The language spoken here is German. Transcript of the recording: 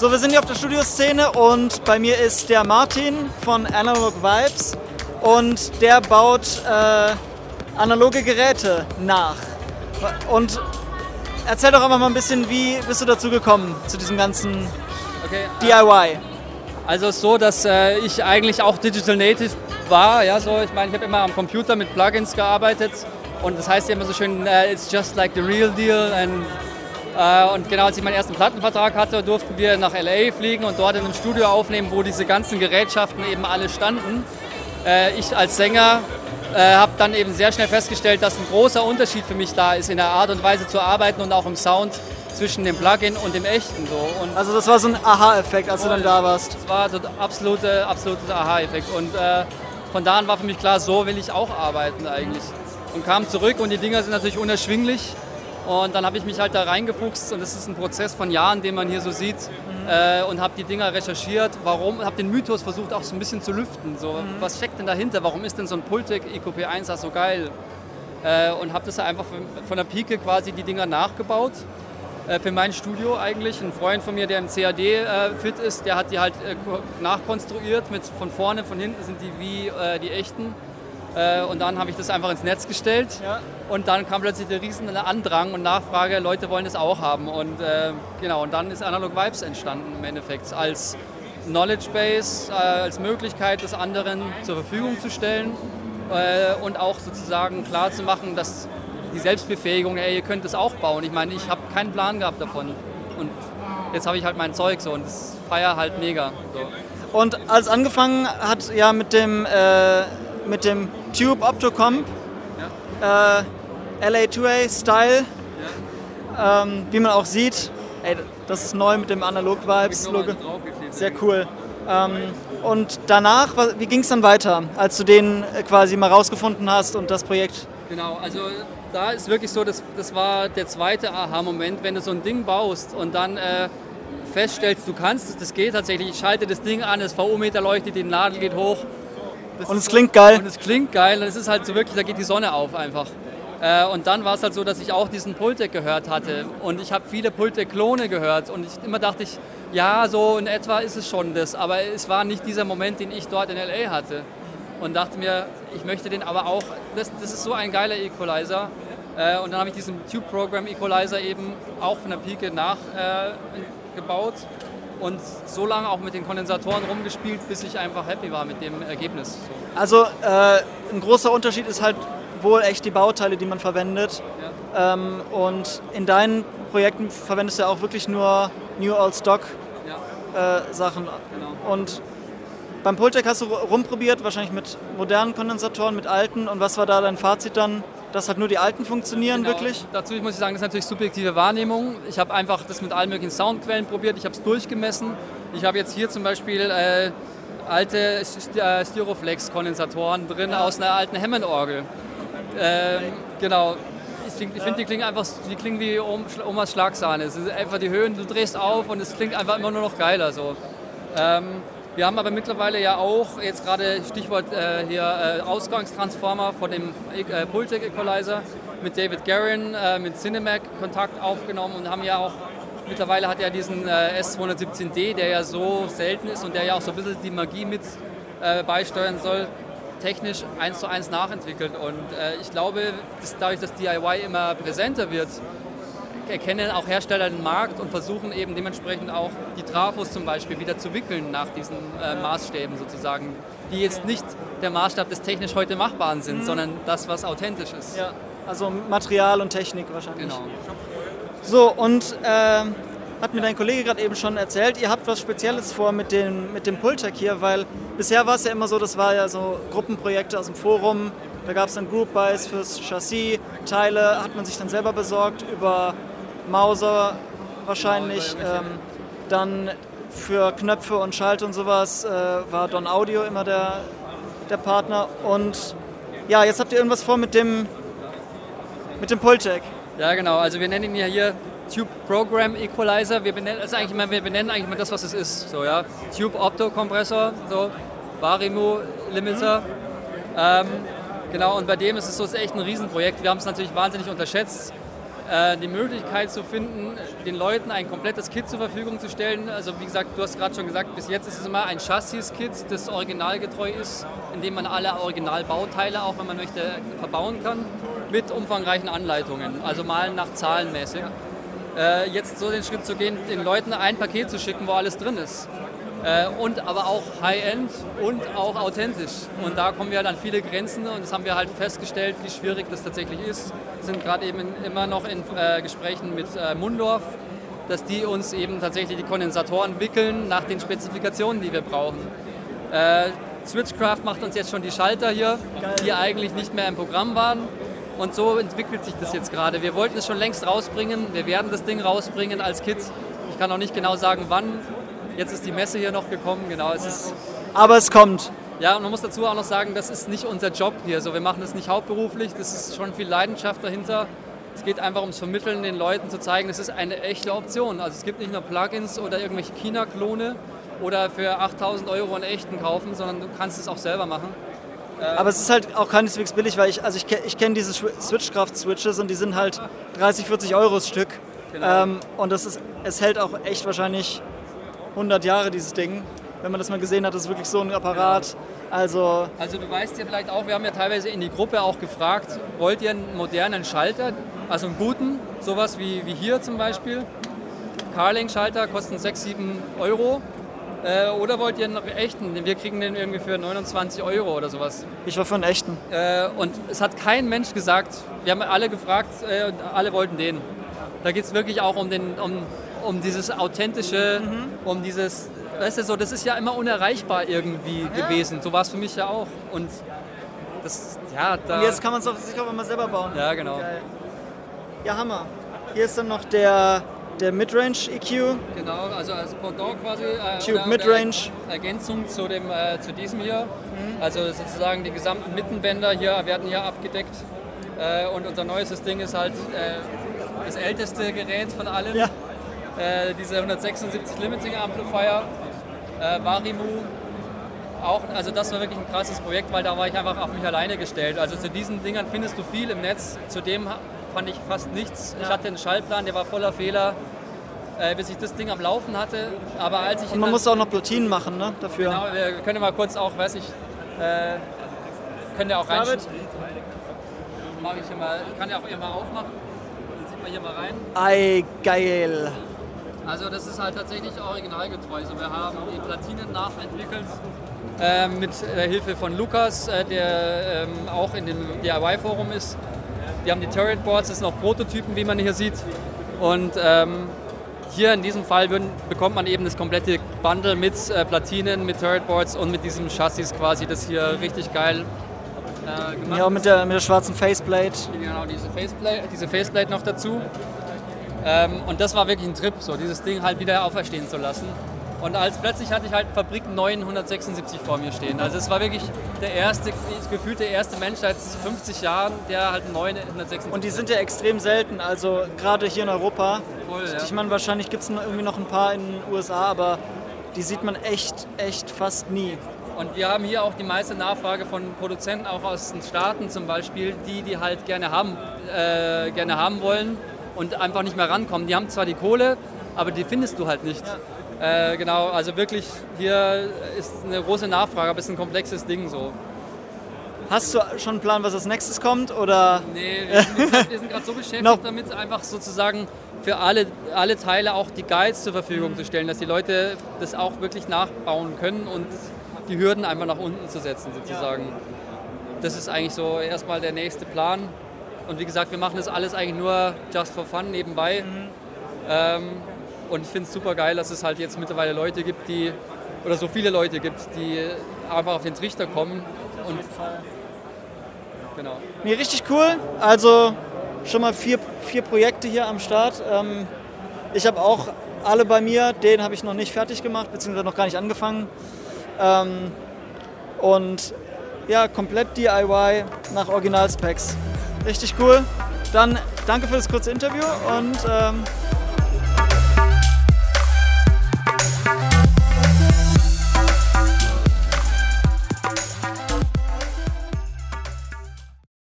So, wir sind hier auf der Studioszene und bei mir ist der Martin von Analog Vibes und der baut äh, analoge Geräte nach. Und erzähl doch einfach mal ein bisschen, wie bist du dazu gekommen, zu diesem ganzen Okay, DIY? Also es ist so, dass äh, ich eigentlich auch Digital Native war. Ja, so, ich meine, ich habe immer am Computer mit Plugins gearbeitet und das heißt ja immer so schön, äh, it's just like the real deal. And, äh, und genau als ich meinen ersten Plattenvertrag hatte, durften wir nach LA fliegen und dort in einem Studio aufnehmen, wo diese ganzen Gerätschaften eben alle standen. Äh, ich als Sänger äh, habe dann eben sehr schnell festgestellt, dass ein großer Unterschied für mich da ist in der Art und Weise zu arbeiten und auch im Sound zwischen dem Plugin und dem echten. So. Und Also das war so ein Aha-Effekt, als du dann da warst. das war der absolute, absolute Aha-Effekt. Und äh, von da an war für mich klar, so will ich auch arbeiten eigentlich. Und kam zurück und die Dinger sind natürlich unerschwinglich. Und dann habe ich mich halt da reingefuchst und das ist ein Prozess von Jahren, den man hier so sieht. Äh, und habe die Dinger recherchiert, warum, habe den Mythos versucht auch so ein bisschen zu lüften. So, Was steckt denn dahinter? Warum ist denn so ein Pultec EQP1 so geil? Äh, und habe das einfach von, von der Pike quasi die Dinger nachgebaut äh, für mein Studio eigentlich. Ein Freund von mir, der im CAD äh, fit ist, der hat die halt äh, ko- nachkonstruiert. Mit von vorne, von hinten sind die wie äh, die echten. Äh, und dann habe ich das einfach ins Netz gestellt. Ja. Und dann kam plötzlich der riesen Andrang und Nachfrage, Leute wollen das auch haben. Und äh, genau, und dann ist Analog Vibes entstanden im Endeffekt als Knowledge Base, äh, als Möglichkeit, das anderen zur Verfügung zu stellen äh, und auch sozusagen klar zu machen, dass die Selbstbefähigung, ey, ihr könnt es auch bauen. Ich meine, ich habe keinen Plan gehabt davon. Und jetzt habe ich halt mein Zeug so und das feier halt mega. So. Und als angefangen hat ja mit dem, äh, mit dem Tube Optocomp, äh, LA2A Style, ähm, wie man auch sieht, ey, das ist neu mit dem Analog Vibes Logo. Sehr cool. Ähm, und danach, wie ging es dann weiter, als du den äh, quasi mal rausgefunden hast und das Projekt? Genau, also da ist wirklich so, das, das war der zweite Aha-Moment, wenn du so ein Ding baust und dann äh, feststellst, du kannst es, das geht tatsächlich, ich schalte das Ding an, das VO-Meter leuchtet, die Nadel geht hoch. Und es so- klingt geil. Und es klingt geil, und es ist halt so wirklich, da geht die Sonne auf einfach. Äh, und dann war es halt so, dass ich auch diesen Pultec gehört hatte und ich habe viele Pultec-Klone gehört und ich, immer dachte ich, ja, so in etwa ist es schon das, aber es war nicht dieser Moment, den ich dort in L.A. hatte und dachte mir, ich möchte den aber auch, das, das ist so ein geiler Equalizer. Äh, und dann habe ich diesen Tube Program Equalizer eben auch von der Pike nachgebaut äh, gebaut und so lange auch mit den Kondensatoren rumgespielt, bis ich einfach happy war mit dem Ergebnis. So. Also äh, ein großer Unterschied ist halt wohl echt die Bauteile, die man verwendet. Ähm, und in deinen Projekten verwendest du ja auch wirklich nur New Old Stock Ja, äh, Sachen. genau. Und beim Pultec hast du rumprobiert, wahrscheinlich mit modernen Kondensatoren, mit alten. Und was war da dein Fazit dann? Dass halt nur die alten funktionieren, Genau. wirklich? Dazu muss ich sagen, das ist natürlich subjektive Wahrnehmung. Ich habe einfach das mit allen möglichen Soundquellen probiert, ich habe es durchgemessen. Ich habe jetzt hier zum Beispiel äh, alte äh, Styroflex-Kondensatoren drin aus einer alten Hammond-Orgel. Ähm, genau. Ich finde, ich find, die klingen einfach, die klingen wie Om- Omas Schlagsahne. Es sind einfach die Höhen, du drehst auf und es klingt einfach immer nur noch geiler so. Ähm, wir haben aber mittlerweile ja auch, jetzt gerade Stichwort äh, hier äh, Ausgangstransformer von dem äh, Pultec Equalizer mit David Guerin, äh, mit Cinemac Kontakt aufgenommen und haben ja auch, mittlerweile hat er diesen äh, S217D, der ja so selten ist und der ja auch so ein bisschen die Magie mit äh, beisteuern soll, technisch eins zu eins nachentwickelt. Und äh, ich glaube, dass dadurch, dass DIY immer präsenter wird, erkennen auch Hersteller den Markt und versuchen eben dementsprechend auch die Trafos zum Beispiel wieder zu wickeln nach diesen äh, Maßstäben sozusagen, die jetzt nicht der Maßstab des technisch heute Machbaren sind, sondern das, was authentisch ist. Ja. Also Material und Technik wahrscheinlich. Genau. So, und ähm, hat mir dein Kollege gerade eben schon erzählt, ihr habt was Spezielles vor mit dem, mit dem Pultec hier, weil bisher war es ja immer so, das war ja so Gruppenprojekte aus dem Forum, da gab es dann Group Buys fürs Chassis, Teile hat man sich dann selber besorgt über Mauser wahrscheinlich, ähm, dann für Knöpfe und Schalt und sowas äh, war Don Audio immer der, der Partner und ja, jetzt habt ihr irgendwas vor mit dem, mit dem Pultec. Ja, genau. Also wir nennen ihn ja hier Tube Program Equalizer. Wir benennen, also eigentlich wir benennen eigentlich immer das, was es ist. So, ja? Tube Opto Kompressor, so Varimo Limiter. Ähm, genau, und bei dem ist es so ist echt ein Riesenprojekt. Wir haben es natürlich wahnsinnig unterschätzt. Äh, die Möglichkeit zu finden, den Leuten ein komplettes Kit zur Verfügung zu stellen. Also wie gesagt, du hast gerade schon gesagt, bis jetzt ist es immer ein Chassis-Kit, das originalgetreu ist, in dem man alle Originalbauteile, auch wenn man möchte, verbauen kann, mit umfangreichen Anleitungen, also mal nach Zahlenmäßig. Äh, jetzt so den Schritt zu gehen, den Leuten ein Paket zu schicken, wo alles drin ist. Äh, und aber auch High-End und auch authentisch. Und da kommen wir halt an viele Grenzen und das haben wir halt festgestellt, wie schwierig das tatsächlich ist. Wir sind gerade eben immer noch in äh, Gesprächen mit äh, Mundorf, dass die uns eben tatsächlich die Kondensatoren wickeln nach den Spezifikationen, die wir brauchen. Äh, Switchcraft macht uns jetzt schon die Schalter hier, die eigentlich nicht mehr im Programm waren. Und so entwickelt sich das jetzt gerade. Wir wollten es schon längst rausbringen. Wir werden das Ding rausbringen als Kit. Ich kann auch nicht genau sagen, wann. Jetzt ist die Messe hier noch gekommen, genau. Es ist Aber es kommt. Ja, und man muss dazu auch noch sagen, das ist nicht unser Job hier. So, wir machen das nicht hauptberuflich, das ist schon viel Leidenschaft dahinter. Es geht einfach ums Vermitteln, den Leuten zu zeigen, es ist eine echte Option. Also es gibt nicht nur Plugins oder irgendwelche China-Klone oder für 8000 Euro einen echten kaufen, sondern du kannst es auch selber machen. Aber es ist halt auch keineswegs billig, weil ich, also ich, ich kenne diese Switchkraft-Switches und die sind halt 30, 40 Euro das Stück. Genau. Ähm, und das ist, es hält auch echt wahrscheinlich 100 Jahre, dieses Ding. Wenn man das mal gesehen hat, ist wirklich so ein Apparat. Also, also du weißt ja vielleicht auch, wir haben ja teilweise in die Gruppe auch gefragt, wollt ihr einen modernen Schalter, also einen guten, sowas wie, wie hier zum Beispiel. Carling-Schalter kosten 6, 7 Euro. Äh, oder wollt ihr einen echten? Wir kriegen den irgendwie für 29 Euro oder sowas. Ich war für einen echten. Äh, und es hat kein Mensch gesagt, wir haben alle gefragt äh, und alle wollten den. Da geht es wirklich auch um, den, um um dieses authentische, mhm. um dieses, weißt du, so, das ist ja immer unerreichbar irgendwie ja. gewesen. So war es für mich ja auch. Und das, ja, da. Und jetzt kann man es sich auch immer selber bauen. Ja, genau. Geil. Ja, Hammer. Hier ist dann noch der, der Midrange EQ. Genau, also als Pendant quasi. Äh, Tube Midrange. Ergänzung zu, dem, äh, zu diesem hier. Mhm. Also sozusagen die gesamten Mittenbänder hier werden hier abgedeckt. Äh, und unser neuestes Ding ist halt äh, das älteste Gerät von allen. Ja äh, diese 176 Limiting Amplifier, äh, Varimu. Auch, also das war wirklich ein krasses Projekt, weil da war ich einfach auf mich alleine gestellt. Also zu diesen Dingern findest du viel im Netz, zudem fand ich fast nichts. Ja. Ich hatte einen Schallplan, der war voller Fehler, äh, bis ich das Ding am Laufen hatte. Aber als ich Und man muss auch noch Platinen machen, ne? Dafür. Genau, wir können mal kurz auch, weiß ich, äh, können ja auch rein. Mach ich, hier mal, ich kann ja auch hier mal aufmachen. Dann sieht man hier mal rein. Ei, geil. Also das ist halt tatsächlich originalgetreu. Also wir haben die Platinen nachentwickelt äh, mit äh, Hilfe von Lukas, äh, der ähm, auch in dem DIY-Forum ist. Wir haben die Turret Boards, das sind auch Prototypen, wie man hier sieht. Und ähm, hier in diesem Fall würden, bekommt man eben das komplette Bundle mit äh, Platinen, mit Turret Boards und mit diesem Chassis quasi, das hier richtig geil äh, gemacht Ja, mit der, mit der schwarzen Faceplate. Genau, diese Faceplate, diese Faceplate noch dazu. Ähm, und das war wirklich ein Trip, so dieses Ding halt wieder auferstehen zu lassen. Und als plötzlich hatte ich halt Fabrik 976 vor mir stehen. Also es war wirklich der erste, gefühlte erste Mensch seit 50 Jahren, der halt 976. Und die sind ja extrem selten, also gerade hier in Europa. Voll, ja. Ich meine, wahrscheinlich gibt es irgendwie noch ein paar in den USA, aber die sieht man echt, echt fast nie. Und wir haben hier auch die meiste Nachfrage von Produzenten, auch aus den Staaten zum Beispiel, die die halt gerne haben, äh, gerne haben wollen und einfach nicht mehr rankommen. Die haben zwar die Kohle, aber die findest du halt nicht. Äh, genau, also wirklich, hier ist eine große Nachfrage, aber es ist ein komplexes Ding so. Hast du schon einen Plan, was als nächstes kommt? Oder? Nee, wir sind, sind gerade so beschäftigt damit, einfach sozusagen für alle, alle Teile auch die Guides zur Verfügung zu stellen, dass die Leute das auch wirklich nachbauen können und die Hürden einfach nach unten zu setzen sozusagen. Ja. Das ist eigentlich so erstmal der nächste Plan. Und wie gesagt, wir machen das alles eigentlich nur just for fun nebenbei. Mhm. Ähm, und ich finde es super geil, dass es halt jetzt mittlerweile Leute gibt, die, oder so viele Leute gibt, die einfach auf den Trichter kommen. Und Genau. Nee, richtig cool. Also schon mal vier, vier Projekte hier am Start. Ähm, ich habe auch alle bei mir, den habe ich noch nicht fertig gemacht, beziehungsweise noch gar nicht angefangen. Ähm, und ja, komplett DIY nach Original-Specs. Richtig cool. Dann danke für das kurze Interview und ähm,